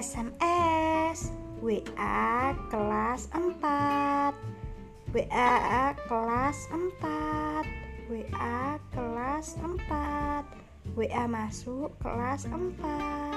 SMS WA kelas 4 WA kelas 4 WA kelas 4 WA masuk kelas 4